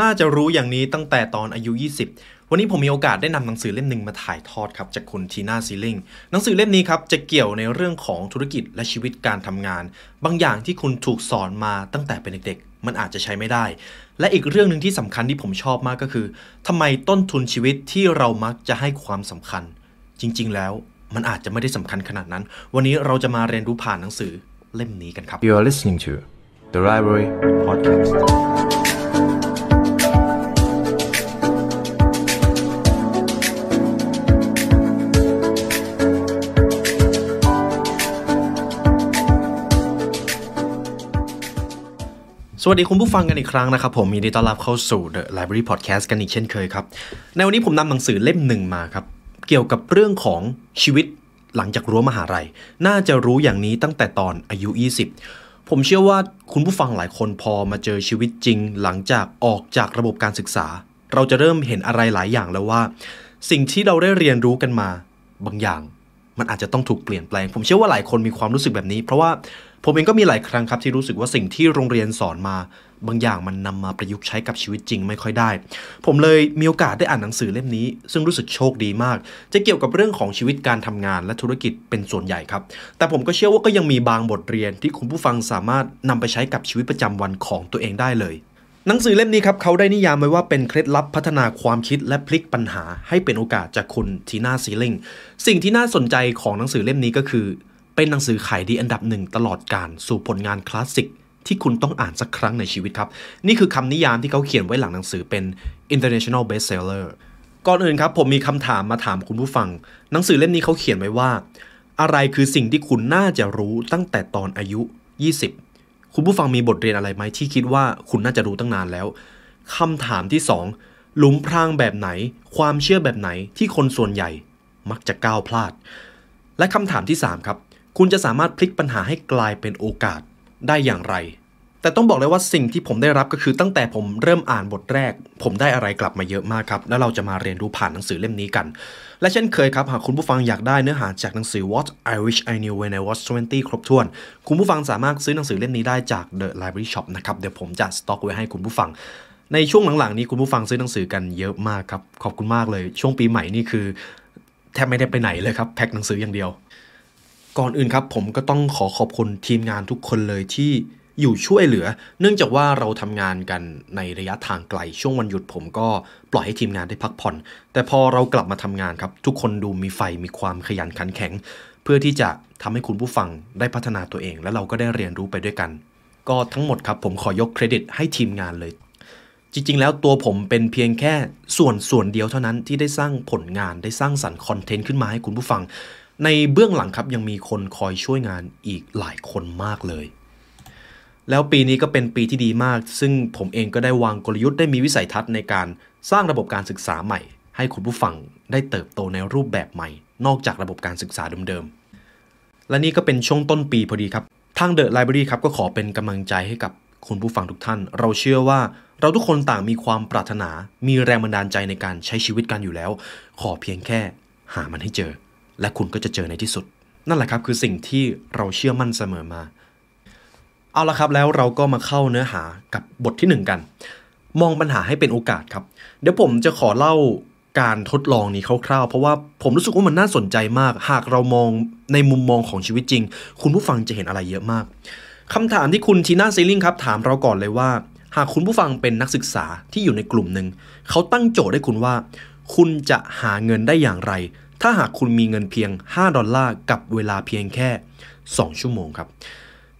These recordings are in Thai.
น่าจะรู้อย่างนี้ตั้งแต่ตอนอายุ 20 วันนี้ผมมีโอกาสได้นำหนังสือเล่มหนึ่งมาถ่ายทอดครับจากคุณทีน่าซีลิงหนังสือเล่มนี้ครับจะเกี่ยวในเรื่องของธุรกิจและชีวิตการทำงาน บางอย่างที่คุณถูกสอนมาตั้งแต่เป็นเด็กๆ มันอาจจะใช้ไม่ได้ และอีกเรื่องหนึ่งที่สำคัญที่ผมชอบมากก็คือทำไมต้นทุนชีวิตที่เรามักจะให้ความสำคัญ จริง ๆ แล้วมันอาจจะไม่ได้สำคัญขนาดนั้น วันนี้เราจะมาเรียนรู้ผ่านหนังสือเล่มนี้กันครับ You are listening to the Library Podcast. สวัสดีคุณผู้ฟังกันอีกครั้งนะครับผมยินดีต้อนรับเข้าสู่ The Library Podcast กันอีกเช่นเคยครับ ในวันนี้ผมนำหนังสือเล่มหนึ่งมาครับ เกี่ยวกับเรื่องของชีวิตหลังจากรั้วมหาลัย น่าจะรู้อย่างนี้ตั้งแต่ตอนอายุ 20 ผมเชื่อว่าคุณผู้ฟังหลายคนพอมาเจอชีวิตจริง หลังจากออกจากระบบการศึกษา เราจะเริ่มเห็นอะไรหลายอย่างแล้วว่า สิ่งที่เราได้เรียนรู้กันมาบางอย่าง มันอาจจะต้องถูกเปลี่ยนแปลง ผมเชื่อว่าหลายคนมีความรู้สึกแบบนี้ เพราะว่า ผมเองก็มีหลายครั้งครับที่รู้สึกว่าสิ่งที่โรงเรียนสอนมา บางอย่างมันนำมาประยุกต์ใช้กับชีวิตจริงไม่ค่อยได้ ผมเลยมีโอกาสได้อ่านหนังสือเล่มนี้ ซึ่งรู้สึกโชคดีมาก จะเกี่ยวกับเรื่องของชีวิตการทำงานและธุรกิจเป็นส่วนใหญ่ครับ แต่ผมก็เชื่อว่าก็ยังมีบางบทเรียนที่คุณผู้ฟังสามารถนำไปใช้กับชีวิตประจำวันของตัวเองได้เลยหนังสือเล่มนี้ครับเขาได้นิยามไว้ว่าเป็นเคล็ดลับพัฒนาความคิดและพลิกปัญหาให้เป็นโอกาสจากคุณทีน่าซีลิงสิ่งที่น่าสนใจของหนังสือเล่มนี้ก็คือ เป็นหนังสือขายดีอันดับหนึ่งตลอดการสู่ผลงานคลาสสิกที่คุณต้องอ่านสักครั้งในชีวิตครับ นี่คือคำนิยามที่เขาเขียนไว้หลังหนังสือเป็น international bestseller ก่อนอื่นครับผมมีคำถามมาถามคุณผู้ฟัง หนังสือเล่มนี้เขาเขียนไว้ว่า อะไรคือสิ่งที่คุณน่าจะรู้ตั้งแต่ตอนอายุ 20 คุณผู้ฟังมีบทเรียนอะไรไหมที่คิดว่าคุณน่าจะรู้ตั้งนานแล้วคำถามที่ 2 หลุมพรางแบบไหน ความเชื่อแบบไหนที่คนส่วนใหญ่มักจะก้าวพลาด และคำถามที่ 3 ครับ คุณจะสามารถพลิกปัญหาให้กลายเป็นโอกาสได้อย่างไร แต่ต้องบอกเลยว่าสิ่งที่ผมได้รับก็คือตั้งแต่ผมเริ่มอ่านบทแรก ผมได้อะไรกลับมาเยอะมากครับ แล้วเราจะมาเรียนรู้ผ่านหนังสือเล่มนี้กัน และเช่นเคยครับ หากคุณผู้ฟังอยากได้เนื้อหาจากหนังสือ What I Wish I Knew When I Was 20 ครบถ้วน คุณผู้ฟังสามารถซื้อหนังสือเล่มนี้ได้จาก The Library Shop นะครับ เดี๋ยวผมจะสต็อกไว้ให้คุณผู้ฟังในช่วงหลังๆนี้คุณผู้ฟังซื้อหนังสือกันเยอะมากครับ ขอบคุณมากเลย ช่วงปีใหม่นี่คือ แทบไม่ได้ไปไหนเลยครับ แพ็คหนังสืออย่างเดียว ก่อนอื่นครับผมก็ต้องขอขอบคุณทีมงานทุกคนเลยที่อยู่ช่วยเหลือ เนื่องจากว่าเราทำงานกันในระยะทางไกล ช่วงวันหยุดผมก็ปล่อยให้ทีมงานได้พักผ่อน แต่พอเรากลับมาทำงานครับ ทุกคนดูมีไฟมีความขยันขันแข็ง เพื่อที่จะทำให้คุณผู้ฟังได้พัฒนาตัวเอง และเราก็ได้เรียนรู้ไปด้วยกัน ก็ทั้งหมดครับผมขอยกเครดิตให้ทีมงานเลย จริง ๆ แล้วตัวผมเป็นเพียงแค่ส่วนส่วนเดียวเท่านั้นที่ได้สร้างผลงานได้สร้างสรรค์คอนเทนต์ขึ้นมาให้คุณผู้ฟัง ในเบื้องหลังครับยังมีคนคอยช่วยงานอีกหลายคนมากเลย แล้วปีนี้ก็เป็นปีที่ดีมาก ซึ่งผมเองก็ได้วางกลยุทธ์ได้มีวิสัยทัศน์ในการสร้างระบบการศึกษาใหม่ ให้คุณผู้ฟังได้เติบโตในรูปแบบใหม่ นอกจากระบบการศึกษาเดิมๆ และนี่ก็เป็นช่วงต้นปีพอดีครับ ทางเดอะไลบรารีครับก็ขอเป็นกำลังใจให้กับคุณผู้ฟังทุกท่าน เราเชื่อว่าเราทุกคนต่างมีความปรารถนา มีแรงบันดาลใจในการใช้ชีวิตกันอยู่แล้ว ขอเพียงแค่หามันให้เจอ และคุณก็จะเจอในที่สุด นั่นแหละครับคือสิ่งที่เราเชื่อมั่นเสมอมา เอาละครับแล้วเราก็มาเข้าเนื้อหากับบทที่ 1 กัน มองปัญหาให้เป็นโอกาสครับ เดี๋ยวผมจะขอเล่าการทดลองนี้คร่าวๆ เพราะว่าผมรู้สึกว่ามันน่าสนใจมาก หากเรามองในมุมมองของชีวิตจริง คุณผู้ฟังจะเห็นอะไรเยอะมากคำถามที่คุณทีน่าซีลิงครับถามเราก่อนเลยว่า หากคุณผู้ฟังเป็นนักศึกษาที่อยู่ในกลุ่มหนึ่ง เขาตั้งโจทย์ให้คุณว่า คุณจะหาเงินได้อย่างไร ถ้าหากคุณมีเงินเพียง 5 ดอลลาร์กับเวลาเพียงแค่ 2 ชั่วโมงครับ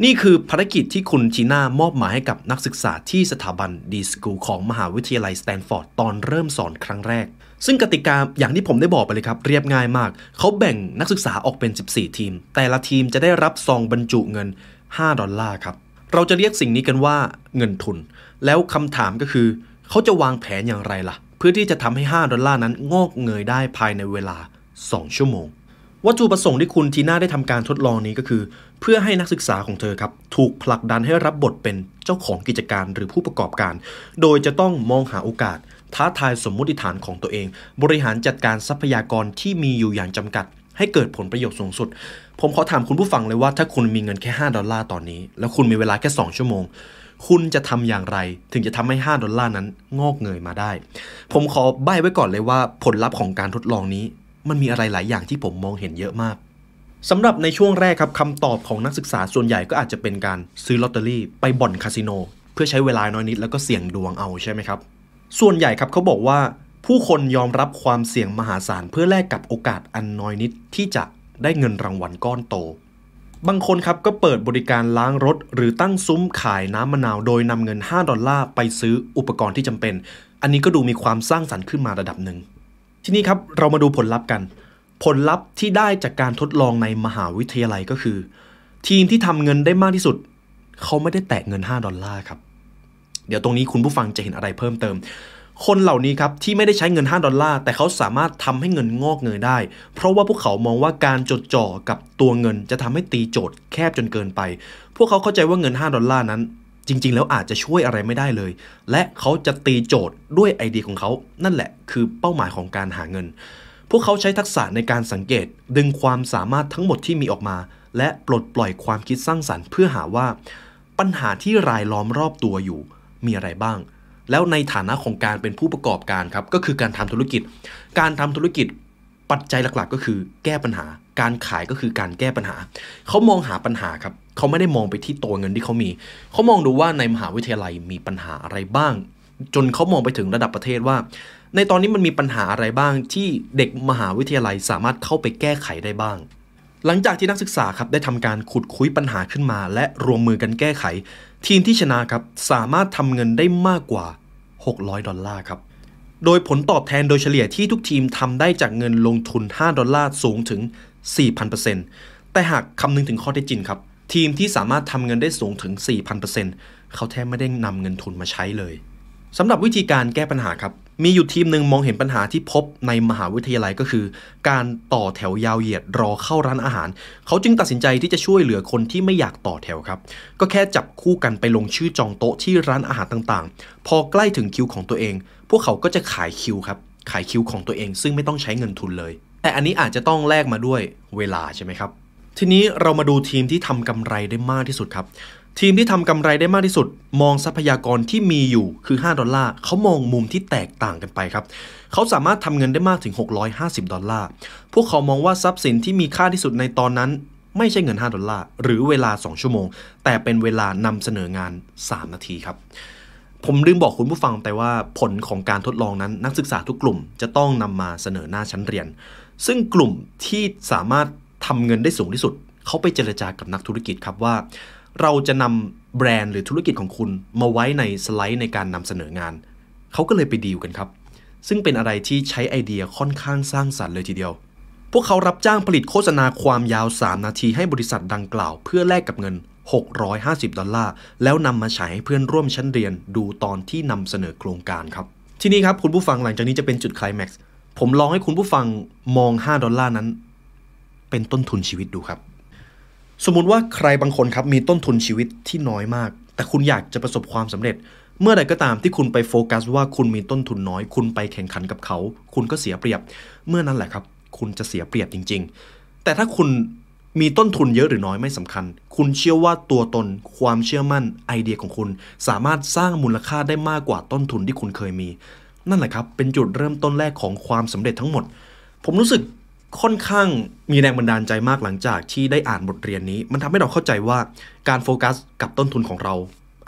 นี่คือภารกิจที่คุณชีน่ามอบหมายให้กับนักศึกษาที่สถาบัน d.school ของมหาวิทยาลัยสแตนฟอร์ดตอนเริ่มสอนครั้งแรก ซึ่งกติกาอย่างที่ผมได้บอกไปเลยครับ เรียบง่ายมาก เขาแบ่งนักศึกษาออกเป็น 14 ทีม แต่ละทีมจะได้รับซองบรรจุเงิน 5 ดอลลาร์ครับเราจะเรียกสิ่งนี้กันว่าเงินทุน แล้วคำถามก็คือ เขาจะวางแผนอย่างไรล่ะ เพื่อที่จะทำให้ 5 ดอลลาร์นั้นงอกเงยได้ภายในเวลา 2 ชั่วโมง วัตถุประสงค์ที่คุณทีน่าได้ทำการทดลองนี้ก็คือ เพื่อให้นักศึกษาของเธอครับถูกผลักดันให้รับบทเป็นเจ้าของกิจการหรือผู้ประกอบการ โดยจะต้องมองหาโอกาส ท้าทายสมมุติฐานของตัวเอง บริหารจัดการทรัพยากรที่มีอยู่อย่างจำกัดให้เกิดผลประโยชน์สูงสุด ผมขอถามคุณผู้ฟังเลยว่าถ้าคุณมีเงินแค่ 5 ดอลลาร์ตอนนี้ แล้วคุณมีเวลาแค่ 2 ชั่วโมง คุณจะทำอย่างไร ถึงจะทำให้ 5 ดอลลาร์นั้นงอกเงยมาได้ ผมขอใบ้ไว้ก่อนเลยว่าผลลัพธ์ของการทดลองนี้ มันมีอะไรหลายอย่างที่ผมมองเห็นเยอะมากสำหรับในช่วงแรกครับคำตอบของนักศึกษาส่วนใหญ่ก็อาจจะเป็นการซื้อลอตเตอรี่ไปบ่อนคาสิโน เพื่อใช้เวลาน้อยนิดแล้วก็เสี่ยงดวงเอาใช่ไหมครับ ส่วนใหญ่ครับเขาบอกว่า ผู้คนยอมรับความเสี่ยงมหาศาลเพื่อแลกกับโอกาสอันน้อยนิดที่จะได้เงินรางวัลก้อนโต บางคนครับก็เปิดบริการล้างรถ หรือตั้งซุ้มขายน้ำมะนาวโดยนำเงิน 5 ดอลลาร์ไปซื้ออุปกรณ์ที่จำเป็น อันนี้ก็ดูมีความสร้างสรรค์ขึ้นมาระดับหนึ่ง ทีนี้ครับเรามาดูผลลัพธ์กัน ผลลัพธ์ที่ได้จากการทดลองในมหาวิทยาลัยก็คือ ทีมที่ทำเงินได้มากที่สุด เขาไม่ได้แตะเงิน 5 ดอลลาร์ครับ เดี๋ยวตรงนี้คุณผู้ฟังจะเห็นอะไรเพิ่มเติม คนเหล่านี้ครับที่ไม่ได้ใช้เงิน 5 ดอลลาร์แต่เขาสามารถทำให้เงินงอกเงยได้ เพราะว่าพวกเขามองว่าการจดจ่อกับตัวเงินจะทำให้ตีโจทย์แคบจนเกินไป พวกเขาเข้าใจว่าเงิน 5 ดอลลาร์นั้น จริง ๆ แล้วอาจจะช่วยอะไรไม่ได้เลย และเขาจะตีโจทย์ด้วยไอเดียของเขา นั่นแหละคือเป้าหมายของการหาเงิน พวกเขาใช้ทักษะในการสังเกต ดึงความสามารถทั้งหมดที่มีออกมา และปลดปล่อยความคิดสร้างสรรค์ เพื่อหาว่า ปัญหาที่รายล้อมรอบตัวอยู่ มีอะไรบ้าง แล้วในฐานะของการเป็นผู้ประกอบการครับก็คือการทำธุรกิจ การทำธุรกิจปัจจัยหลักๆ ก็คือ แก้ปัญหา การขายก็คือการแก้ปัญหา เขามองหาปัญหาครับ เขาไม่ได้มองไปที่ตัวเงินที่เขามี เขามองดูว่าในมหาวิทยาลัยมีปัญหาอะไรบ้าง จนเขามองไปถึงระดับประเทศว่า ในตอนนี้มันมีปัญหาอะไรบ้างที่เด็กมหาวิทยาลัยสามารถเข้าไปแก้ไขได้บ้าง หลังจากที่นักศึกษาครับได้ทำการขุดคุยปัญหาขึ้นมา และรวมมือกันแก้ไข ทีมที่ชนะครับสามารถทำเงินได้มากกว่า 600 ดอลลาร์ครับโดยผลตอบแทนโดยเฉลี่ยที่ทุกทีมทำได้จากเงินลงทุน 5 ดอลลาร์สูงถึง 4,000%แต่หากคำนึงถึงข้อเท็จจริงครับ ทีมที่สามารถทำเงินได้สูงถึง 4,000%เขาแทบไม่ได้นำเงินทุนมาใช้เลยสำหรับวิธีการแก้ปัญหาครับ มีอยู่ทีมหนึ่งมองเห็นปัญหาที่พบในมหาวิทยาลัยก็คือ การต่อแถวยาวเหยียดรอเข้าร้านอาหาร เขาจึงตัดสินใจที่จะช่วยเหลือคนที่ไม่อยากต่อแถวครับ ก็แค่จับคู่กันไปลงชื่อจองโต๊ะที่ร้านอาหารต่างๆ พอใกล้ถึงคิวของตัวเอง พวกเขาก็จะขายคิวครับ ขายคิวของตัวเองซึ่งไม่ต้องใช้เงินทุนเลย แต่อันนี้อาจจะต้องแลกมาด้วยเวลาใช่ไหมครับ ทีนี้เรามาดูทีมที่ทำกำไรได้มากที่สุดครับ ทีมที่ทำกำไรได้มากที่สุด มองทรัพยากรที่มีอยู่คือ 5 ดอลลาร์เขามองมุมที่แตกต่างกันไปครับ เขาสามารถทำเงินได้มากถึง 650 ดอลลาร์ พวกเขามองว่าทรัพย์สินที่มีค่าที่สุดในตอนนั้น ไม่ใช่เงิน 5 ดอลลาร์ หรือเวลา 2 ชั่วโมง แต่เป็นเวลานำเสนองาน 3 นาทีครับผมลืมบอกคุณผู้ฟังไปว่าผลของการทดลองนั้นนักศึกษาทุกกลุ่มจะต้องนำมาเสนอหน้าชั้นเรียน ซึ่งกลุ่มที่สามารถ ทำเงินได้สูงที่สุด เขาไปเจรจากับนักธุรกิจครับว่า เราจะนำแบรนด์หรือธุรกิจของคุณมาไว้ในสไลด์ในการนำเสนองาน เขาก็เลยไปดีลกันครับ ซึ่งเป็นอะไรที่ใช้ไอเดียค่อนข้างสร้างสรรค์เลยทีเดียว พวกเขารับจ้างผลิตโฆษณาความยาว 3 นาทีให้บริษัทดังกล่าว เพื่อแลกกับเงิน 650 ดอลลาร์ แล้วนำมาฉายให้เพื่อนร่วมชั้นเรียนดูตอนที่นำเสนอโครงการครับ ทีนี้ครับคุณผู้ฟังหลังจากนี้จะเป็นจุดคลแม็กซ์ผมลองให้คุณผู้ฟังมอง 5 ดอลลาร์นั้น เป็นต้นทุนชีวิตดูครับ สมมุติว่าใครบางคนครับมีต้นทุนชีวิตที่น้อยมาก แต่คุณอยากจะประสบความสำเร็จ เมื่อใดก็ตามที่คุณไปโฟกัสว่าคุณมีต้นทุนน้อย คุณไปแข่งขันกับเขา คุณก็เสียเปรียบ เมื่อนั้นแหละครับ คุณจะเสียเปรียบจริง ๆ แต่ถ้าคุณมีต้นทุนเยอะหรือน้อยไม่สำคัญ คุณเชื่อว่าตัวตน ความเชื่อมั่น ไอเดียของคุณ สามารถสร้างมูลค่าได้มากกว่าต้นทุนที่คุณเคยมี นั่นแหละครับ เป็นจุดเริ่มต้นแรกของความสำเร็จทั้งหมด ผมรู้สึก ค่อนข้างมีแรงบันดาลใจมากหลังจากที่ได้อ่านบทเรียนนี้ มันทำให้เราเข้าใจว่าการโฟกัสกับต้นทุนของเรา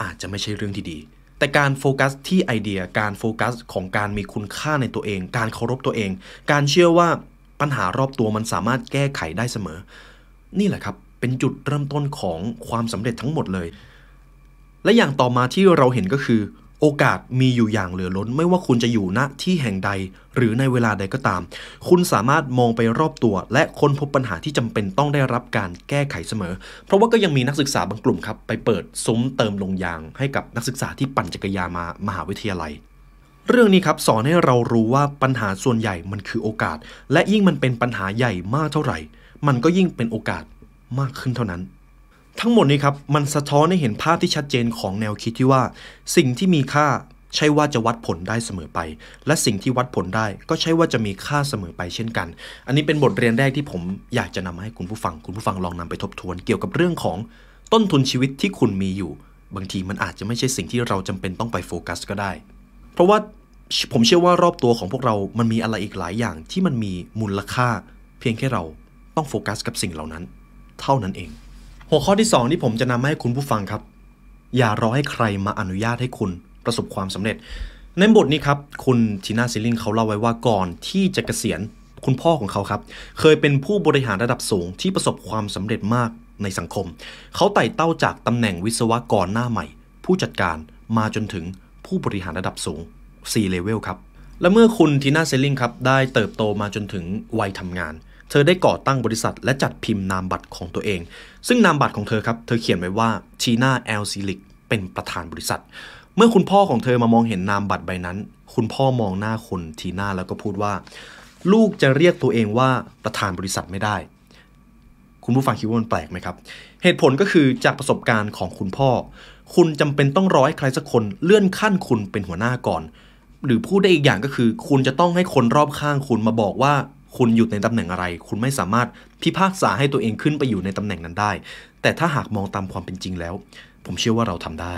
อาจจะไม่ใช่เรื่องที่ดี แต่การโฟกัสที่ไอเดียการโฟกัสของการมีคุณค่าในตัวเอง การเคารพตัวเอง การเชื่อว่าปัญหารอบตัวมันสามารถแก้ไขได้เสมอ นี่แหละครับเป็นจุดเริ่มต้นของความสำเร็จทั้งหมดเลย และอย่างต่อมาที่เราเห็นก็คือ โอกาสมีอยู่อย่างเหลือล้น ไม่ว่าคุณจะอยู่ณที่แห่งใด หรือในเวลาใดก็ตาม คุณสามารถมองไปรอบตัว และค้นพบปัญหาที่จำเป็นต้องได้รับการแก้ไขเสมอ เพราะว่าก็ยังมีนักศึกษาบางกลุ่มครับ ไปเปิดซุ้มเติมลงยาง ให้กับนักศึกษาที่ปั่นจักรยานมามหาวิทยาลัยเรื่องนี้ครับสอนให้เรารู้ว่าปัญหาส่วนใหญ่มันคือโอกาส และยิ่งมันเป็นปัญหาใหญ่มากเท่าไหร่ มันก็ยิ่งเป็นโอกาสมากขึ้นเท่านั้น ทั้งหมดนี้ครับมันสะท้อนให้เห็นภาพที่ชัดเจนของแนวคิดที่ว่า สิ่งที่มีค่าใช่ว่าจะวัดผลได้เสมอไป และสิ่งที่วัดผลได้ก็ใช่ว่าจะมีค่าเสมอไปเช่นกัน อันนี้เป็นบทเรียนแรกที่ผมอยากจะนำมาให้คุณผู้ฟัง คุณผู้ฟังลองนำไปทบทวน เกี่ยวกับเรื่องของต้นทุนชีวิตที่คุณมีอยู่ บางทีมันอาจจะไม่ใช่สิ่งที่เราจำเป็นต้องไปโฟกัสก็ได้ เพราะว่าผมเชื่อว่ารอบตัวของพวกเรามันมีอะไรอีกหลายอย่างที่มันมีมูลค่า เพียงแค่เราต้องโฟกัสกับสิ่งเหล่านั้น เท่านั้นเอง หัวข้อที่ 2 ที่ผมจะนำมาให้คุณผู้ฟังครับ อย่ารอให้ใครมาอนุญาตให้คุณประสบความสำเร็จ ในบทนี้ครับ คุณทีน่าซิลินเขาเล่าไว้ว่าก่อนที่จะเกษียณคุณพ่อของเขาครับ เคยเป็นผู้บริหารระดับสูงที่ประสบความสำเร็จมากในสังคม เขาไต่เต้าจากตำแหน่งวิศวกรหน้าใหม่ ผู้จัดการมาจนถึงผู้บริหารระดับสูง C level ครับ และเมื่อคุณทีน่าเซลลิงครับ ได้เติบโตมาจนถึงวัยทำงาน เธอได้ก่อตั้งบริษัท และจัดพิมพ์นามบัตรของตัวเอง ซึ่งนามบัตรของเธอครับ เธอเขียนไว้ว่าทีน่าแอลซิลิกเป็นประธานบริษัท เมื่อคุณพ่อของเธอมามองเห็นนามบัตรใบนั้น คุณพ่อมองหน้าคุณทีน่าแล้วก็พูดว่า ลูกจะเรียกตัวเองว่าประธานบริษัทไม่ได้ คุณผู้ฟังคิดว่ามันแปลกไหมครับ เหตุผลก็คือจากประสบการณ์ของคุณพ่อ คุณจำเป็นต้องรอให้ใครสักคนเลื่อนขั้นคุณเป็นหัวหน้าก่อน หรือพูดได้อีกอย่างก็คือ คุณจะต้องให้คนรอบข้างคุณมาบอกว่า คุณอยู่ในตำแหน่งอะไร คุณไม่สามารถพิพากษาให้ตัวเองขึ้นไปอยู่ในตำแหน่งนั้นได้ แต่ถ้าหากมองตามความเป็นจริงแล้ว ผมเชื่อว่าเราทำได้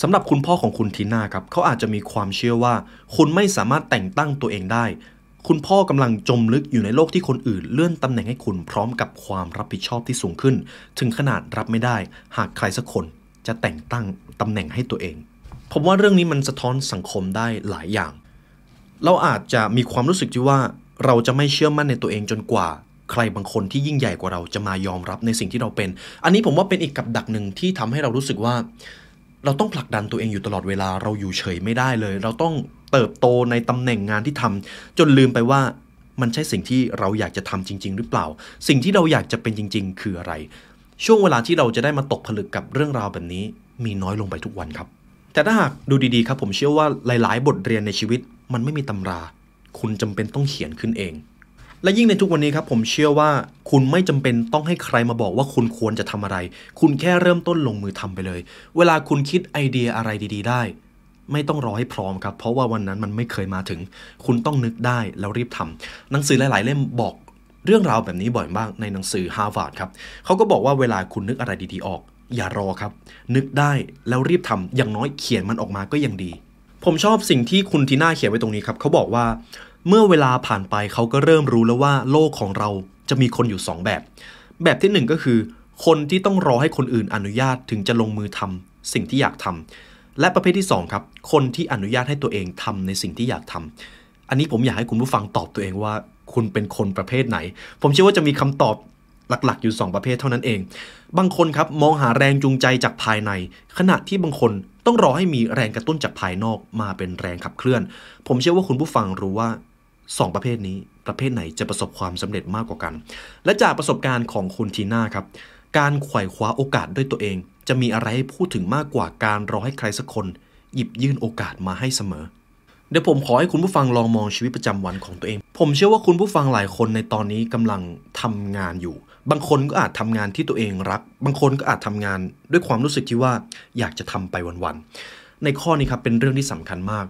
สำหรับคุณพ่อของคุณทีน่าครับเขาอาจจะมีความเชื่อว่า คุณไม่สามารถแต่งตั้งตัวเองได้ คุณพ่อกำลังจมลึกอยู่ในโลกที่คนอื่น เลื่อนตำแหน่งให้คุณพร้อมกับความรับผิดชอบที่สูงขึ้น ถึงขนาดรับไม่ได้ หากใครสักคนจะแต่งตั้งตำแหน่งให้ตัวเอง ผมว่าเรื่องนี้มันสะท้อนสังคมได้หลายอย่าง เราอาจจะมีความรู้สึกที่ว่า เราจะไม่เชื่อมั่นในตัวเองจนกว่า ใครบางคนที่ยิ่งใหญ่กว่าเราจะมายอมรับในสิ่งที่เราเป็น อันนี้ผมว่าเป็นอีกกับดักหนึ่งที่ทำให้เรารู้สึกว่า เราต้องผลักดันตัวเองอยู่ตลอดเวลาเราอยู่เฉยไม่ได้เลย เราต้องเติบโตในตำแหน่งงานที่ทำจนลืมไปว่ามันใช่สิ่งที่เราอยากจะทำจริง ๆ หรือเปล่า สิ่งที่เราอยากจะเป็นจริง ๆ คืออะไร ช่วงเวลาที่เราจะได้มาตกผลึกกับเรื่องราวแบบนี้ มีน้อยลงไปทุกวันครับ แต่ถ้าหากดูดีๆครับ ผมเชื่อว่าหลาย ๆ บทเรียนในชีวิต มันไม่มีตำรา คุณจำเป็นต้องเขียนขึ้นเอง และยิ่งในทุกวันนี้ครับผมเชื่อว่าคุณไม่จำเป็นต้องให้ใครมาบอกว่าคุณควรจะทำอะไร คุณแค่เริ่มต้นลงมือทำไปเลย เวลาคุณคิดไอเดียอะไรดี ๆ ได้ ไม่ต้องรอให้พร้อมครับ เพราะว่าวันนั้นมันไม่เคยมาถึง คุณต้องนึกได้แล้วรีบทำหนังสือหลาย ๆ เล่มบอกเรื่องราวแบบนี้บ่อยมากในหนังสือฮาร์วาร์ดครับเขาก็บอกว่าเวลาคุณนึกอะไรดีๆออก อย่ารอครับ นึกได้แล้วรีบทำอย่างน้อยเขียนมันออกมาก็ยังดี ผมชอบสิ่งที่คุณทีน่าเขียนไว้ตรงนี้ครับเขาบอกว่าเมื่อเวลาผ่านไปเขาก็เริ่มรู้แล้วว่าโลกของเราจะมีคนอยู่ 2 แบบ แบบที่ 1 ก็คือ คนที่ต้องรอให้คนอื่นอนุญาตถึงจะลงมือทำสิ่งที่อยากทำและประเภทที่ 2 ครับ คนที่อนุญาตให้ตัวเองทำในสิ่งที่อยากทำอันนี้ผมอยากให้คุณผู้ฟังตอบตัวเองว่า คุณเป็นคนประเภทไหน ผมเชื่อว่าจะมีคำตอบหลักๆ อยู่ 2 ประเภทเท่านั้นเอง บางคนครับมองหาแรงจูงใจจากภายใน ขณะที่บางคน ต้องรอให้มีแรงกระตุ้นจากภายนอกมาเป็นแรงขับเคลื่อน ผมเชื่อว่าคุณผู้ฟังรู้ว่า 2 ประเภทนี้ ประเภทไหนจะประสบความสำเร็จมากกว่ากัน และจากประสบการณ์ของคุณทีน่าครับ การไขว่คว้าโอกาสด้วยตัวเอง จะมีอะไรให้พูดถึงมากกว่าการรอให้ใครสักคน หยิบยื่นโอกาสมาให้เสมอเดี๋ยวผมขอให้คุณผู้ฟังลองมองชีวิตประจำวันของตัวเอง ผมเชื่อว่าคุณผู้ฟังหลายคนในตอนนี้กำลังทำงานอยู่ บางคนก็อาจทำงานที่ตัวเองรัก บางคนก็อาจทำงานด้วยความรู้สึกที่ว่าอยากจะทำไปวันๆในข้อนี้ครับเป็นเรื่องที่สำคัญมาก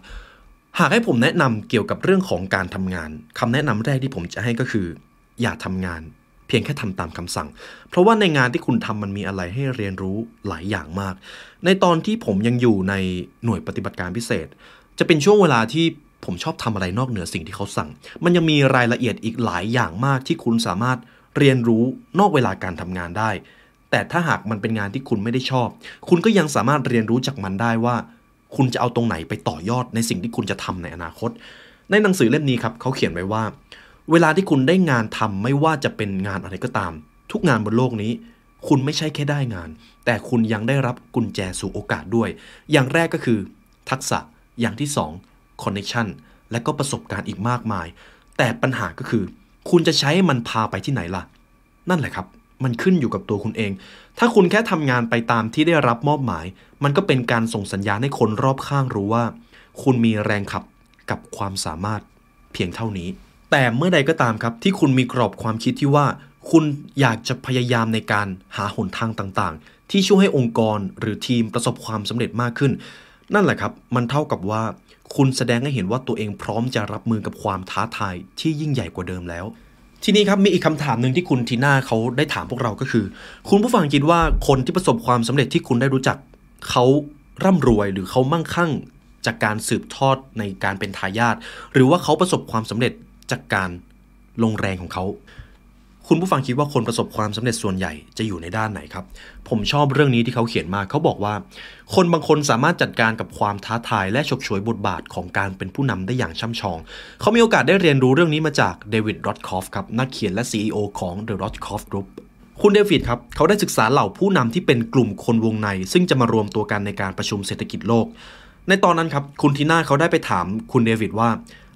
หากให้ผมแนะนำเกี่ยวกับเรื่องของการทำงานคำแนะนำแรกที่ผมจะให้ก็คือ อย่าทำงาน เพียงแค่ทำตามคำสั่ง เพราะว่าในงานที่คุณทำมันมีอะไรให้เรียนรู้หลายอย่างมาก ในตอนที่ผมยังอยู่ในหน่วยปฏิบัติการพิเศษ จะเป็นช่วงเวลาที่ผมชอบทำอะไรนอกเหนือสิ่งที่เขาสั่ง มันยังมีรายละเอียดอีกหลายอย่างมากที่คุณสามารถ เรียนรู้นอกเวลาการทำงานได้ แต่ถ้าหากมันเป็นงานที่คุณไม่ได้ชอบ คุณก็ยังสามารถเรียนรู้จากมันได้ว่า คุณจะเอาตรงไหนไปต่อยอดในสิ่งที่คุณจะทำในอนาคต ในหนังสือเล่มนี้ครับเขาเขียนไว้ว่า เวลาที่คุณได้งานทำไม่ว่าจะเป็นงานอะไรก็ตาม ทุกงานบนโลกนี้ คุณไม่ใช่แค่ได้งาน แต่คุณยังได้รับกุญแจสู่โอกาสด้วย อย่างแรกก็คือ ทักษะอย่างที่2 connection และก็ประสบการณ์อีกมากมาย แต่ปัญหาก็คือ คุณจะใช้มันพาไปที่ไหนล่ะ นั่นแหละครับ มันขึ้นอยู่กับตัวคุณเอง ถ้าคุณแค่ทำงานไปตามที่ได้รับมอบหมาย มันก็เป็นการส่งสัญญาณให้คนรอบข้างรู้ว่า คุณมีแรงขับกับความสามารถเพียงเท่านี้ แต่เมื่อใดก็ตามครับ ที่คุณมีกรอบความคิดที่ว่า คุณอยากจะพยายามในการหาหนทางต่างๆ ที่ช่วยให้องค์กรหรือทีมประสบความสำเร็จมากขึ้น นั่นแหละครับ มันเท่ากับว่า คุณแสดงให้เห็นว่าตัวเองพร้อมจะรับมือกับความท้าทายที่ยิ่งใหญ่กว่าเดิมแล้ว ทีนี้ครับมีอีกคำถามหนึ่งที่คุณทีน่าเขาได้ถามพวกเราก็คือ คุณผู้ฟังคิดว่าคนที่ประสบความสำเร็จที่คุณได้รู้จักเขาร่ำรวยหรือเขามั่งคั่ง จากการสืบทอดในการเป็นทายาทหรือว่าเขาประสบความสำเร็จจากการลงแรงของเขา คุณผู้ฟังคิดว่าคนประสบความสำเร็จส่วนใหญ่จะอยู่ในด้านไหนครับ ผมชอบเรื่องนี้ที่เขาเขียนมาเขาบอกว่า คนบางคนสามารถจัดการกับความท้าทายและฉกฉวยบทบาทของการเป็นผู้นำได้อย่างช่ำชอง เขามีโอกาสได้เรียนรู้เรื่องนี้มาจากเดวิดรอดคอฟครับนักเขียนและ CEO ของ The Rothkopf Group คุณเดวิดครับ เขาได้ศึกษาเหล่าผู้นำที่เป็นกลุ่มคนวงใน ซึ่งจะมารวมตัวกันในการประชุมเศรษฐกิจโลก ในตอนนั้นครับ คุณทีน่าเขาได้ไปถามคุณเดวิดว่า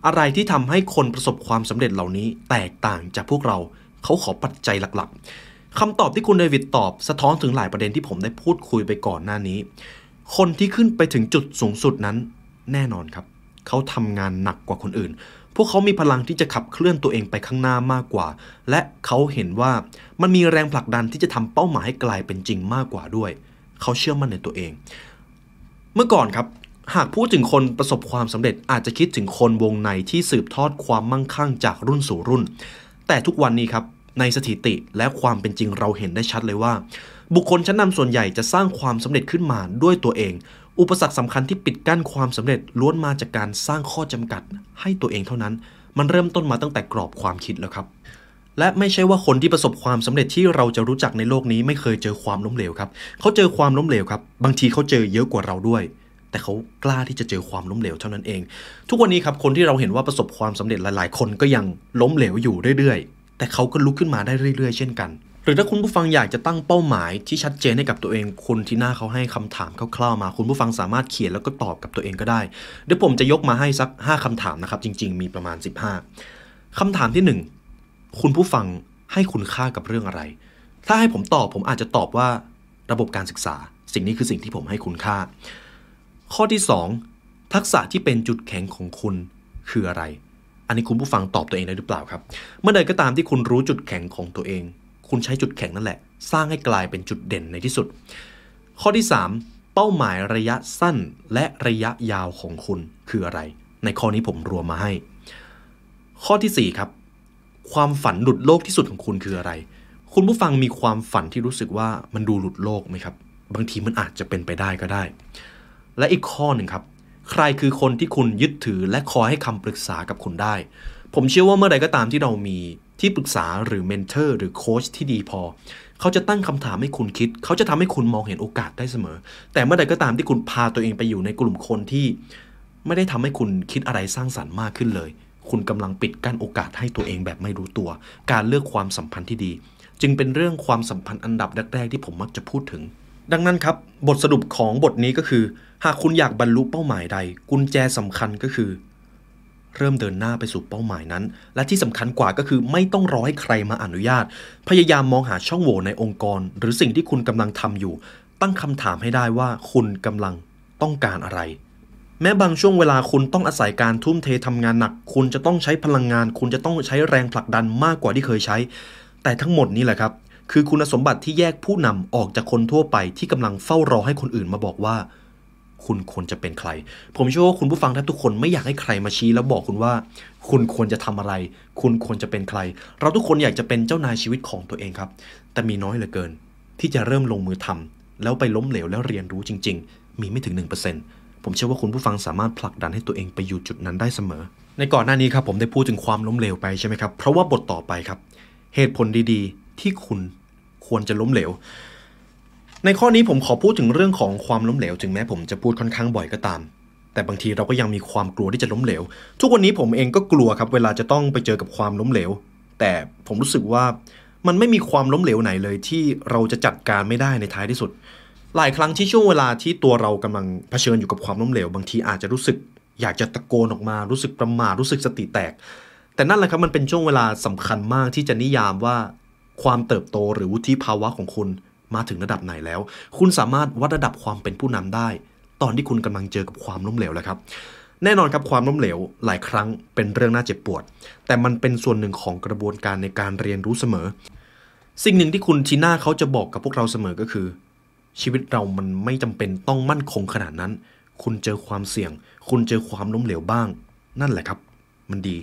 อะไรที่ทำให้คนประสบความสำเร็จเหล่านี้แตกต่างจากพวกเรา เขาขอปัจจัยหลักๆคำตอบที่คุณเดวิดตอบสะท้อนถึงหลายประเด็นที่ผมได้พูดคุยไปก่อนหน้านี้ คนที่ขึ้นไปถึงจุดสูงสุดนั้น แน่นอนครับ เขาทำงานหนักกว่าคนอื่น พวกเขามีพลังที่จะขับเคลื่อนตัวเองไปข้างหน้ามากกว่า และเขาเห็นว่ามันมีแรงผลักดันที่จะทำเป้าหมายให้กลายเป็นจริงมากกว่าด้วย เขาเชื่อมั่นในตัวเอง เมื่อก่อนครับหากพูดถึงคนประสบความสำเร็จอาจจะคิดถึงคนวงในที่สืบทอดความมั่งคั่งจากรุ่นสู่รุ่น แต่ทุกวันนี้ครับในสถิติและความเป็นจริงเราเห็นได้ชัดเลยว่า บุคคลชั้นนำส่วนใหญ่จะสร้างความสำเร็จขึ้นมาด้วยตัวเอง อุปสรรคสำคัญที่ปิดกั้นความสำเร็จล้วนมาจากการสร้างข้อจำกัดให้ตัวเองเท่านั้น มันเริ่มต้นมาตั้งแต่กรอบความคิดแล้วครับ และไม่ใช่ว่าคนที่ประสบความสำเร็จที่เราจะรู้จักในโลกนี้ไม่เคยเจอความล้มเหลวครับเขาเจอความล้มเหลวครับ บางทีเขาเจอเยอะกว่าเราด้วย แต่เขากล้าที่จะเจอความล้มเหลวเท่านั้นเอง ทุกวันนี้ครับคนที่เราเห็นว่าประสบความสำเร็จหลาย ๆ คนก็ยังล้มเหลวอยู่เรื่อย ๆ แต่เขาก็ลุกขึ้นมาได้เรื่อย ๆ เช่นกัน หรือถ้าคุณผู้ฟังอยากจะตั้งเป้าหมายที่ชัดเจนให้กับตัวเองคุณที่หน้าเขาให้คำถามคร่าวๆมา คุณผู้ฟังสามารถเขียนแล้วก็ตอบกับตัวเองก็ได้ เดี๋ยวผมจะยกมาให้สัก 5คำถามนะครับ จริง ๆ มีประมาณ 15คำถามที่ 1 คุณผู้ฟังให้คุณค่ากับเรื่องอะไร ถ้าให้ผมตอบผมอาจจะตอบว่าระบบการศึกษา สิ่งนี้คือสิ่งที่ผมให้คุณค่า ข้อที่ 2 ทักษะที่เป็นจุดแข็งของคุณคืออะไร อันนี้คุณผู้ฟังตอบตัวเองได้หรือเปล่าครับ เมื่อใดก็ตามที่คุณรู้จุดแข็งของตัวเอง คุณใช้จุดแข็งนั่นแหละ สร้างให้กลายเป็นจุดเด่นในที่สุด ข้อที่ 3 เป้าหมายระยะสั้นและระยะยาวของคุณคืออะไร ในข้อนี้ผมรวมมาให้ ข้อทีสี่4ครับความฝันหลุดโลกที่สุดของคุณคืออะไร คุณผู้ฟังมีความฝันที่รู้สึกว่ามันดูหลุดโลกไหมครับ บางทีมันอาจจะเป็นไปได้ก็ได้ และอีกข้อหนึ่งครับ ใครคือคนที่คุณยึดถือและคอยให้คำปรึกษากับคุณได้ ผมเชื่อว่าเมื่อใดก็ตามที่เรามีที่ปรึกษาหรือเมนเทอร์หรือโค้ชที่ดีพอ เขาจะตั้งคำถามให้คุณคิด เขาจะทำให้คุณมองเห็นโอกาสได้เสมอ แต่เมื่อใดก็ตามที่คุณพาตัวเองไปอยู่ในกลุ่มคนที่ ไม่ได้ทำให้คุณคิดอะไรสร้างสรรค์มากขึ้นเลย คุณกำลังปิดกั้นโอกาสให้ตัวเองแบบไม่รู้ตัว การเลือกความสัมพันธ์ที่ดี จึงเป็นเรื่องความสัมพันธ์อันดับแรกๆที่ผมมักจะพูดถึง ดังนั้นครับบทสรุปของบทนี้ก็คือ หากคุณอยากบรรลุเป้าหมายใด กุญแจสำคัญก็คือ เริ่มเดินหน้าไปสู่เป้าหมายนั้น และที่สำคัญกว่าก็คือไม่ต้องรอให้ใครมาอนุญาต พยายามมองหาช่องโหว่ในองค์กร หรือสิ่งที่คุณกำลังทำอยู่ ตั้งคำถามให้ได้ว่าคุณกำลังต้องการอะไร แม้บางช่วงเวลาคุณต้องอาศัยการทุ่มเททำงานหนัก คุณจะต้องใช้พลังงาน คุณจะต้องใช้แรงผลักดันมากกว่าที่เคยใช้ แต่ทั้งหมดนี้แหละครับ คือคุณสมบัติที่แยกผู้นำออกจากคนทั่วไปที่กำลังเฝ้ารอให้คนอื่นมาบอกว่า คุณควรจะเป็นใคร ผมเชื่อว่าคุณผู้ฟังแทบทุกคนไม่อยากให้ใครมาชี้แล้วบอกคุณว่า คุณควรจะทำอะไร คุณควรจะเป็นใคร เราทุกคนอยากจะเป็นเจ้านายชีวิตของตัวเองครับ แต่มีน้อยเหลือเกิน ที่จะเริ่มลงมือทำแล้วไปล้มเหลวแล้วเรียนรู้จริง ๆ มีไม่ถึง 1%ผมเชื่อว่าคุณผู้ฟังสามารถผลักดันให้ตัวเองไปอยู่จุดนั้นได้เสมอ ในก่อนหน้านี้ครับผมได้พูดถึงความล้มเหลวไปใช่ไหมครับเพราะว่าบทต่อไปครับ เหตุผลดีๆ ที่คุณ ควรจะล้มเหลว ในข้อนี้ผมขอพูดถึงเรื่องของความล้มเหลว ถึงแม้ผมจะพูดค่อนข้างบ่อยก็ตาม แต่บางทีเราก็ยังมีความกลัวที่จะล้มเหลว ทุกวันนี้ผมเองก็กลัวครับเวลาจะต้องไปเจอกับความล้มเหลว แต่ผมรู้สึกว่ามันไม่มีความล้มเหลวไหนเลยที่เราจะจัดการไม่ได้ในท้ายที่สุด หลายครั้งที่ช่วงเวลาที่ตัวเรากำลังเผชิญอยู่กับความล้มเหลว บางทีอาจจะรู้สึก อยากจะตะโกนออกมา รู้สึกประมาทรู้สึกสติแตก แต่นั่นแหละครับมันเป็นช่วงเวลาสำคัญมากที่จะนิยามว่า ความเติบโตหรือวุฒิภาวะของคุณมาถึงระดับไหนแล้ว คุณสามารถวัดระดับความเป็นผู้นำได้ ตอนที่คุณกำลังเจอกับความล้มเหลวแล้วครับ แน่นอนครับความล้มเหลวหลายครั้งเป็นเรื่องน่าเจ็บปวด แต่มันเป็นส่วนหนึ่งของกระบวนการในการเรียนรู้เสมอ สิ่งหนึ่งที่คุณทีน่าเขาจะบอกกับพวกเราเสมอก็คือ ชีวิตเรามันไม่จำเป็นต้องมั่นคงขนาดนั้น คุณเจอความเสี่ยง คุณเจอความล้มเหลวบ้าง นั่นแหละครับ มันดี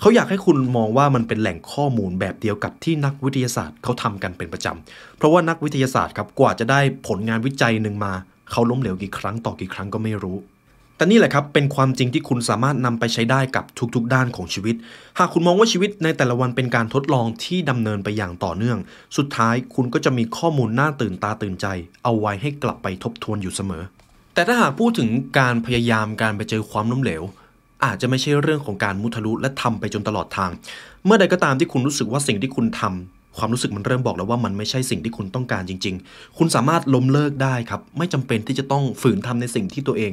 เขาอยากให้คุณมองว่ามันเป็นแหล่งข้อมูลแบบเดียวกับที่นักวิทยาศาสตร์เขาทำกันเป็นประจำเพราะว่านักวิทยาศาสตร์ครับกว่าจะได้ผลงานวิจัยหนึ่งมา เขาล้มเหลวกี่ครั้งต่อกี่ครั้งก็ไม่รู้แต่นี่แหละครับเป็นความจริงที่คุณสามารถนำไปใช้ได้กับทุกๆ ด้านของชีวิต หากคุณมองว่าชีวิตในแต่ละวันเป็นการทดลองที่ดำเนินไปอย่างต่อเนื่อง สุดท้ายคุณก็จะมีข้อมูลน่าตื่นตาตื่นใจ เอาไว้ให้กลับไปทบทวนอยู่เสมอ แต่ถ้าหากพูดถึงการพยายามการไปเจอความล้มเหลว อาจจะไม่ใช่เรื่องของการมุทะลุและทำไปจนตลอดทาง เมื่อใดก็ตามที่คุณรู้สึกว่าสิ่งที่คุณทำความรู้สึกมันเริ่มบอกแล้วว่ามันไม่ใช่สิ่งที่คุณต้องการจริง ๆ คุณสามารถล้มเลิกได้ครับ ไม่จำเป็นที่จะต้องฝืนทำในสิ่งที่ตัวเอง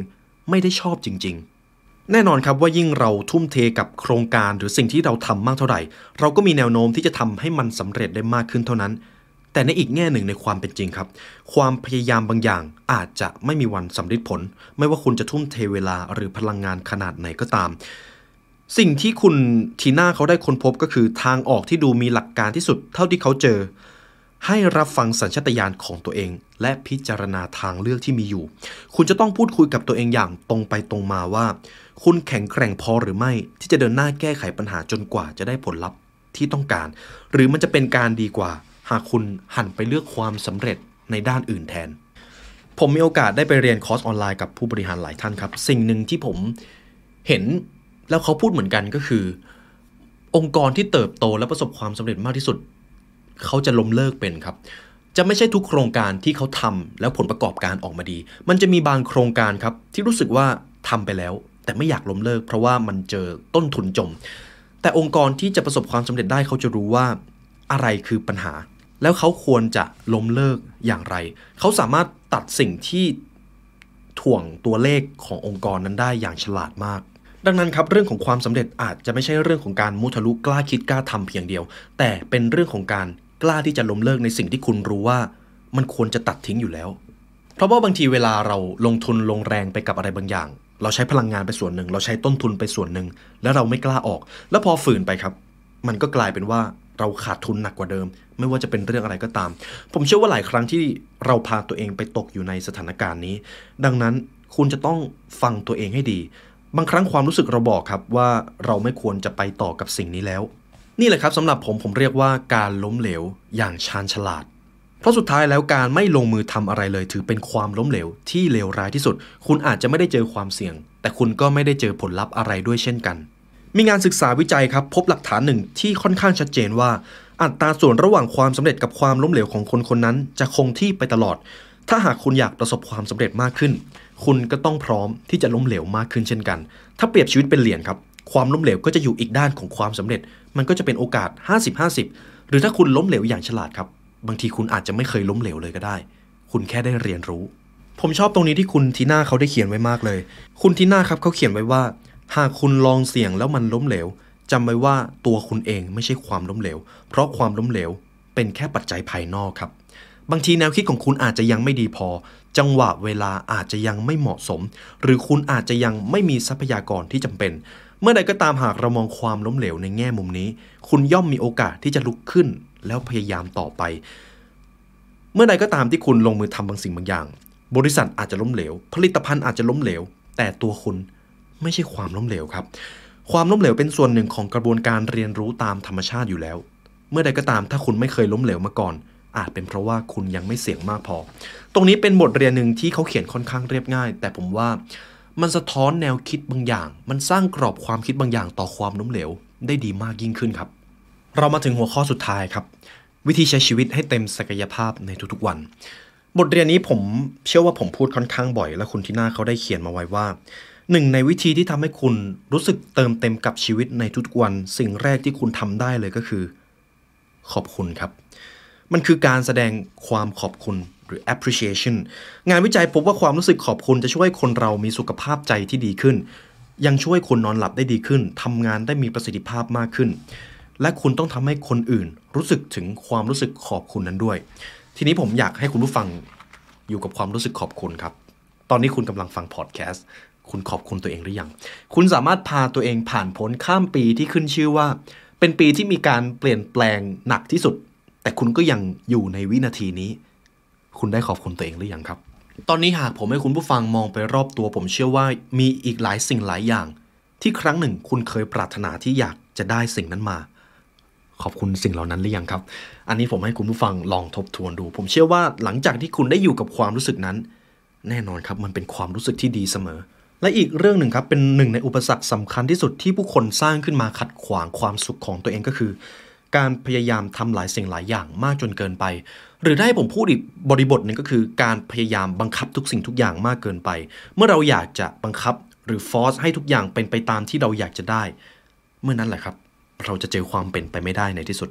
ไม่ได้ชอบจริง ๆ แน่นอนครับว่ายิ่งเราทุ่มเทกับโครงการหรือสิ่งที่เราทำมากเท่าไหร่ เราก็มีแนวโน้มที่จะทำให้มันสำเร็จได้มากขึ้นเท่านั้น แต่ในอีกแง่หนึ่งในความเป็นจริงครับ ความพยายามบางอย่างอาจจะไม่มีวันสำเร็จผล ไม่ว่าคุณจะทุ่มเทเวลาหรือพลังงานขนาดไหนก็ตาม สิ่งที่คุณทีน่าเขาได้ค้นพบก็คือทางออกที่ดูมีหลักการที่สุดเท่าที่เขาเจอ ให้รับฟังสัญชาตญาณของตัวเอง และพิจารณาทางเลือกที่มีอยู่ คุณจะต้องพูดคุยกับตัวเองอย่างตรงไปตรงมาว่า คุณแข็งแกร่งพอหรือไม่ ที่จะเดินหน้าแก้ไขปัญหาจนกว่าจะได้ผลลัพธ์ที่ต้องการ หรือมันจะเป็นการดีกว่า หากคุณหันไปเลือกความสำเร็จในด้านอื่นแทน ผมมีโอกาสได้ไปเรียนคอร์สออนไลน์กับผู้บริหารหลายท่านครับ สิ่งหนึ่งที่ผมเห็นแล้วเขาพูดเหมือนกันก็คือ องค์กรที่เติบโตและประสบความสำเร็จมากที่สุด เขาจะล้มเลิกเป็นครับ จะไม่ใช่ทุกโครงการที่เขาทำแล้วผลประกอบการออกมาดี มันจะมีบางโครงการครับที่รู้สึกว่าทำไปแล้ว แต่ไม่อยากล้มเลิก เพราะว่ามันเจอต้นทุนจม แต่องค์กรที่จะประสบความสำเร็จได้เขาจะรู้ว่าอะไรคือปัญหา แล้วเขาควรจะล้มเลิกอย่างไร เขาสามารถตัดสิ่งที่ถ่วงตัวเลขขององค์กรนั้นได้อย่างฉลาดมาก ดังนั้นครับเรื่องของความสำเร็จอาจจะไม่ใช่เรื่องของการมุทะลุกล้าคิดกล้าทำเพียงเดียว แต่เป็นเรื่องของการกล้าที่จะล้มเลิกในสิ่งที่คุณรู้ว่า มันควรจะตัดทิ้งอยู่แล้ว เพราะว่าบางทีเวลาเราลงทุนลงแรงไปกับอะไรบางอย่าง เราใช้พลังงานไปส่วนหนึ่ง เราใช้ต้นทุนไปส่วนหนึ่ง แล้วเราไม่กล้าออก แล้วพอฝืนไปครับ มันก็กลายเป็นว่าเราขาดทุนหนักกว่าเดิม ไม่ว่าจะเป็นเรื่องอะไรก็ตาม ผมเชื่อว่าหลายครั้งที่เราพาตัวเองไปตกอยู่ในสถานการณ์นี้ ดังนั้นคุณจะต้องฟังตัวเองให้ดี บางครั้งความรู้สึกเราบอกครับว่าเราไม่ควรจะไปต่อกับสิ่งนี้แล้ว นี่แหละครับสำหรับผมผมเรียกว่าการล้มเหลวอย่างชาญฉลาด เพราะสุดท้ายแล้วการไม่ลงมือทำอะไรเลย ถือเป็นความล้มเหลวที่เลวร้ายที่สุด คุณอาจจะไม่ได้เจอความเสี่ยง แต่คุณก็ไม่ได้เจอผลลัพธ์อะไรด้วยเช่นกัน มีงานศึกษาวิจัยครับพบหลักฐานหนึ่งที่ค่อนข้างชัดเจนว่า อัตราส่วนระหว่างความสำเร็จกับความล้มเหลวของคนคนนั้น จะคงที่ไปตลอด ถ้าหากคุณอยากประสบความสำเร็จมากขึ้น คุณก็ต้องพร้อมที่จะล้มเหลวมากขึ้นเช่นกัน ถ้าเปรียบชีวิตเป็นเหรียญครับ ความล้มเหลวก็จะอยู่อีกด้านของความสำเร็จ มันก็จะเป็นโอกาส 50-50 หรือถ้าคุณล้มเหลวอย่างฉลาดครับ บางทีคุณอาจจะไม่เคยล้มเหลวเลยก็ได้ คุณแค่ได้เรียนรู้ผมชอบตรงนี้ที่คุณทีน่าเขาได้เขียนไว้มากเลย คุณทีน่าครับเขาเขียนไว้ว่า หากคุณลองเสี่ยงแล้วมันล้มเหลวจำไว้ว่าตัวคุณเองไม่ใช่ความล้มเหลว เพราะความล้มเหลวเป็นแค่ปัจจัยภายนอกครับ บางทีแนวคิดของคุณอาจจะยังไม่ดีพอ จังหวะเวลาอาจจะยังไม่เหมาะสม หรือคุณอาจจะยังไม่มีทรัพยากรที่จำเป็น เมื่อใดก็ตามหากเรามองความล้มเหลวในแง่มุมนี้ คุณย่อมมีโอกาสที่จะลุกขึ้นแล้วพยายามต่อไป เมื่อใดก็ตามที่คุณลงมือทำบางสิ่งบางอย่าง บริษัทอาจจะล้มเหลว ผลิตภัณฑ์อาจจะล้มเหลว แต่ตัวคุณ ไม่ใช่ความล้มเหลวครับ ความล้มเหลวเป็นส่วนหนึ่งของกระบวนการเรียนรู้ตามธรรมชาติอยู่แล้ว เมื่อใดก็ตามถ้าคุณไม่เคยล้มเหลวมาก่อน อาจเป็นเพราะว่าคุณยังไม่เสี่ยงมากพอ ตรงนี้เป็นบทเรียนหนึ่งที่เขาเขียนค่อนข้างเรียบง่าย แต่ผมว่ามันสะท้อนแนวคิดบางอย่าง มันสร้างกรอบความคิดบางอย่างต่อความล้มเหลว ได้ดีมากยิ่งขึ้นครับ เรามาถึงหัวข้อสุดท้ายครับ วิธีใช้ชีวิตให้เต็มศักยภาพในทุกๆวัน บทเรียนนี้ผมเชื่อว่าผมพูดค่อนข้างบ่อย และคุณที่น่าเขาได้เขียนมาไว้ว่า หนึ่งในวิธีที่ทำให้คุณรู้สึกเติมเต็มกับชีวิตในทุกวัน สิ่งแรกที่คุณทำได้เลยก็คือ ขอบคุณครับ มันคือการแสดงความขอบคุณหรือ appreciation งานวิจัยพบว่าความรู้สึกขอบคุณจะช่วยคนเรามีสุขภาพใจที่ดีขึ้น ยังช่วยคุณนอนหลับได้ดีขึ้นทำงานได้มีประสิทธิภาพมากขึ้น และคุณต้องทำให้คนอื่นรู้สึกถึงความรู้สึกขอบคุณนั้นด้วย ทีนี้ผมอยากให้คุณผู้ฟังอยู่กับความรู้สึกขอบคุณครับ ตอนนี้คุณกำลังฟังพอดแคสต์ คุณขอบคุณตัวเองหรือยัง คุณสามารถพาตัวเองผ่านพ้นข้ามปีที่ขึ้นชื่อว่า เป็นปีที่มีการเปลี่ยนแปลงหนักที่สุด แต่คุณก็ยังอยู่ในวินาทีนี้ คุณได้ขอบคุณตัวเองหรือยังครับ ตอนนี้หากผมให้คุณผู้ฟังมองไปรอบตัวผมเชื่อว่ามีอีกหลายสิ่งหลายอย่าง ที่ครั้งหนึ่งคุณเคยปรารถนาที่อยากจะได้สิ่งนั้นมา ขอบคุณสิ่งเหล่านั้นหรือยังครับ อันนี้ผมให้คุณผู้ฟังลองทบทวนดู ผมเชื่อว่าหลังจากที่คุณได้อยู่กับความรู้สึกนั้น แน่นอนครับมันเป็นความรู้สึกที่ดีเสมอ และอีกเรื่องหนึ่งครับเป็นหนึ่งในอุปสรรคสำคัญที่สุดที่ผู้คนสร้างขึ้นมาขัดขวางความสุขของตัวเองก็คือ การพยายามทำหลายสิ่งหลายอย่างมากจนเกินไป หรือได้ผมพูดอีกบริบทหนึ่งก็คือ การพยายามบังคับทุกสิ่งทุกอย่างมากเกินไป เมื่อเราอยากจะบังคับหรือฟอสให้ทุกอย่างเป็นไปตามที่เราอยากจะได้ เมื่อนั้นแหละครับ เราจะเจอความเป็นไปไม่ได้ในที่สุด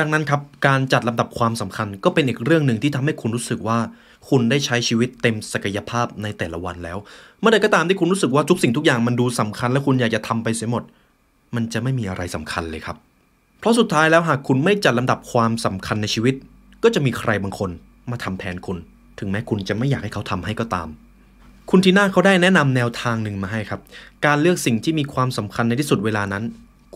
ดังนั้นครับการจัดลำดับความสำคัญก็เป็นอีกเรื่องหนึ่งที่ทำให้คุณรู้สึกว่า คุณได้ใช้ชีวิตเต็มศักยภาพในแต่ละวันแล้ว เมื่อใดก็ตามที่คุณรู้สึกว่าทุกสิ่งทุกอย่างมันดูสำคัญและคุณอยากจะทำไปเสียหมด มันจะไม่มีอะไรสำคัญเลยครับ เพราะสุดท้ายแล้วหากคุณไม่จัดลำดับความสำคัญในชีวิต ก็จะมีใครบางคนมาทำแทนคุณ ถึงแม้คุณจะไม่อยากให้เขาทำให้ก็ตาม คุณทีน่าเขาได้แนะนำแนวทางหนึ่งมาให้ครับ การเลือกสิ่งที่มีความสำคัญในที่สุดเวลานั้น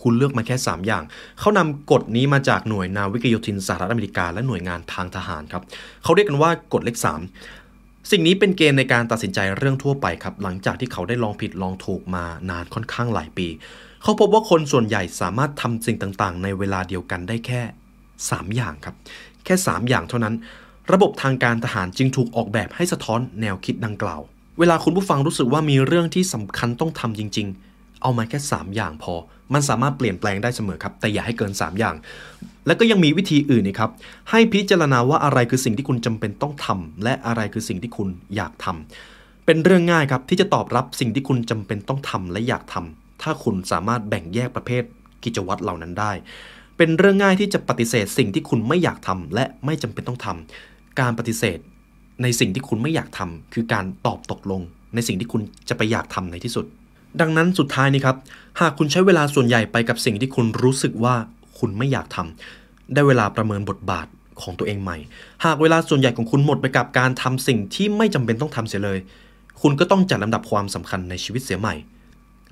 คุณเลือกมาแค่ 3 อย่าง เขานำกฎนี้มาจากหน่วยนาวิกโยธินสหรัฐอเมริกา และหน่วยงานทางทหารครับ เขาเรียกกันว่ากฎเลข 3 สิ่งนี้เป็นเกณฑ์ในการตัดสินใจเรื่องทั่วไปครับ หลังจากที่เขาได้ลองผิดลองถูกมานานค่อนข้างหลายปี เขาพบว่าคนส่วนใหญ่สามารถทำสิ่งต่างๆ ในเวลาเดียวกันได้แค่ 3 อย่างครับ แค่ 3 อย่างเท่านั้น ระบบทางการทหารจึงถูกออกแบบให้สะท้อนแนวคิดดังกล่าว เวลาคุณผู้ฟังรู้สึกว่ามีเรื่องที่สำคัญต้องทำจริง ๆ เอามาแค่ 3 อย่างพอ มันสามารถเปลี่ยนแปลงได้เสมอครับ แต่อย่าให้เกิน 3 อย่าง แล้วก็ยังมีวิธีอื่นนะครับ ให้พิจารณาว่าอะไรคือสิ่งที่คุณจำเป็นต้องทำและอะไรคือสิ่งที่คุณอยากทำเป็นเรื่องง่ายครับที่จะตอบรับสิ่งที่คุณจำเป็นต้องทำและอยากทำถ้าคุณสามารถแบ่งแยกประเภทกิจวัตรเหล่านั้นได้ เป็นเรื่องง่ายที่จะปฏิเสธสิ่งที่คุณไม่อยากทำและไม่จำเป็นต้องทำการปฏิเสธในสิ่งที่คุณไม่อยากทำคือการตอบตกลง ในสิ่งที่คุณจะไปอยากทำในที่สุด ดังนั้นสุดท้ายนี้ครับ หากคุณใช้เวลาส่วนใหญ่ไปกับสิ่งที่คุณรู้สึกว่าคุณไม่อยากทำได้เวลาประเมินบทบาทของตัวเองใหม่ หากเวลาส่วนใหญ่ของคุณหมดไปกับการทำสิ่งที่ไม่จำเป็นต้องทำเสียเลย คุณก็ต้องจัดลำดับความสำคัญในชีวิตเสียใหม่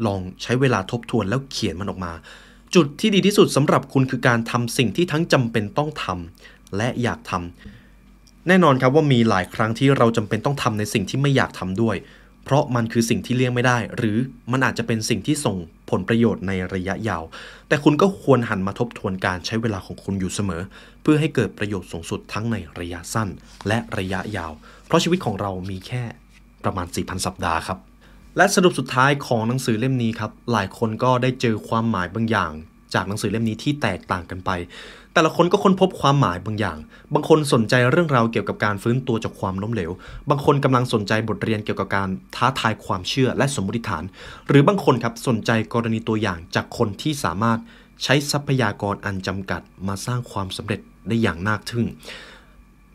ลองใช้เวลาทบทวนแล้วเขียนมันออกมา จุดที่ดีที่สุดสำหรับคุณคือการทำสิ่งที่ทั้งจำเป็นต้องทำและอยากทำแน่นอนครับว่ามีหลายครั้งที่เราจำเป็นต้องทำในสิ่งที่ไม่อยากทำด้วย เพราะมันคือสิ่งที่เลี่ยงไม่ได้ หรือมันอาจจะเป็นสิ่งที่ส่งผลประโยชน์ในระยะยาว แต่คุณก็ควรหันมาทบทวนการใช้เวลาของคุณอยู่เสมอ เพื่อให้เกิดประโยชน์สูงสุดทั้งในระยะสั้นและระยะยาว เพราะชีวิตของเรามีแค่ประมาณ 4,000 สัปดาห์ครับ และสรุปสุดท้ายของหนังสือเล่มนี้ครับ หลายคนก็ได้เจอความหมายบางอย่าง จากหนังสือเล่มนี้ที่แตกต่างกันไป แต่ละคนก็ค้นพบความหมายบางอย่าง บางคนสนใจเรื่องราวเกี่ยวกับการฟื้นตัวจากความล้มเหลว บางคนกำลังสนใจบทเรียนเกี่ยวกับการท้าทายความเชื่อและสมมติฐาน หรือบางคนครับสนใจกรณีตัวอย่างจากคนที่สามารถใช้ทรัพยากรอันจำกัดมาสร้างความสำเร็จได้อย่างน่าทึ่ง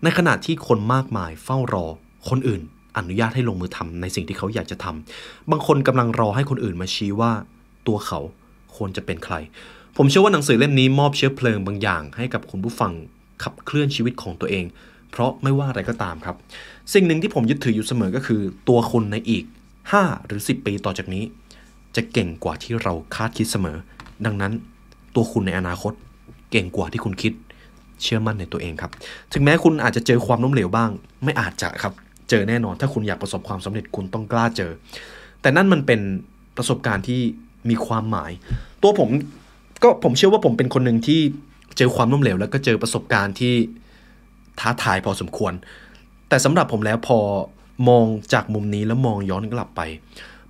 ในขณะที่คนมากมายเฝ้ารอคนอื่น อนุญาตให้ลงมือทำในสิ่งที่เขาอยากจะทำบางคนกำลังรอให้คนอื่นมาชี้ว่า ตัวเขาควรจะเป็นใคร ผมเชื่อว่าหนังสือเล่มนี้มอบเชื้อเพลิงบางอย่าง ให้กับคุณผู้ฟังขับเคลื่อนชีวิตของตัวเอง เพราะไม่ว่าอะไรก็ตามครับ สิ่งหนึ่งที่ผมยึดถืออยู่เสมอก็คือ ตัวคุณในอีก 5 หรือ 10 ปีต่อจากนี้ จะเก่งกว่าที่เราคาดคิดเสมอ ดังนั้น ตัวคุณในอนาคต เก่งกว่าที่คุณคิด เชื่อมั่นในตัวเองครับ ถึงแม้คุณอาจจะเจอความล้มเหลวบ้าง ไม่อาจจะครับ เจอแน่นอน ถ้าคุณอยากประสบความสำเร็จคุณต้องกล้าเจอ แต่นั่นมันเป็นประสบการณ์ที่มีความหมาย ตัวผม ก็ผมเชื่อว่าผมเป็นคนหนึ่งที่เจอความล้มเหลว แล้วก็เจอประสบการณ์ที่ท้าทายพอสมควร แต่สำหรับผมแล้วพอมองจากมุมนี้แล้วมองย้อนกลับไป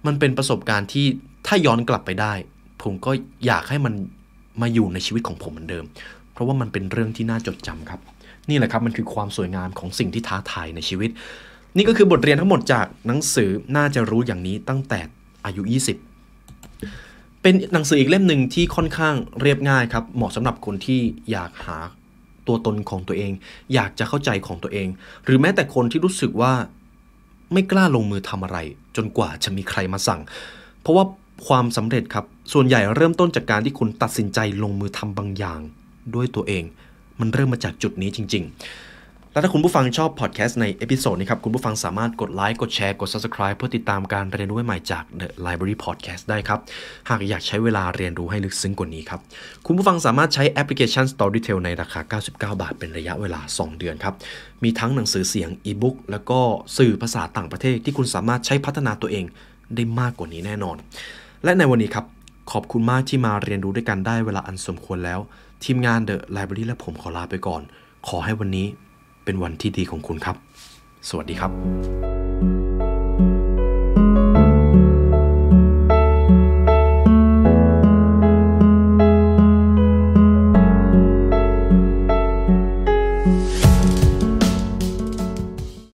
มันเป็นประสบการณ์ที่ถ้าย้อนกลับไปได้ ผมก็อยากให้มันมาอยู่ในชีวิตของผมเหมือนเดิม เพราะว่ามันเป็นเรื่องที่น่าจดจำครับ นี่แหละครับมันคือความสวยงามของสิ่งที่ท้าทายในชีวิต นี่ก็คือบทเรียนทั้งหมดจากหนังสือน่าจะรู้อย่างนี้ตั้งแต่อายุ 20 เป็นหนังสืออีกเล่มหนึ่งที่ค่อนข้างเรียบง่ายครับ เหมาะสำหรับคนที่อยากหาตัวตนของตัวเอง อยากจะเข้าใจของตัวเอง หรือแม้แต่คนที่รู้สึกว่าไม่กล้าลงมือทำอะไร จนกว่าจะมีใครมาสั่ง เพราะว่าความสำเร็จครับ ส่วนใหญ่เริ่มต้นจากการที่คุณตัดสินใจลงมือทำบางอย่างด้วยตัวเอง มันเริ่มมาจากจุดนี้จริง ๆ แล้วถ้าคุณผู้ฟังชอบพอดแคสต์ใน episode นี้ครับ คุณผู้ฟังสามารถกดไลค์กดแชร์กด Subscribe เพื่อติดตามการเรียนรู้ใหม่จาก The Library Podcast ได้ครับ หากอยากใช้เวลาเรียนรู้ให้ลึกซึ้งกว่านี้ครับ คุณผู้ฟังสามารถใช้แอปพลิเคชัน Storytel ในราคา 99 บาท เป็นระยะเวลา 2 เดือนครับ มีทั้งหนังสือเสียงอีบุ๊กแล้วก็สื่อภาษาต่างประเทศที่คุณสามารถใช้พัฒนาตัวเองได้มากกว่านี้แน่นอน และในวันนี้ครับขอบคุณมากที่มาเรียนรู้ด้วยกันได้เวลาอันสมควรแล้ว ทีมงาน The Library และผมขอลาไปก่อน ขอให้วันนี้ เป็นวันที่ดีของคุณครับ สวัสดีครับ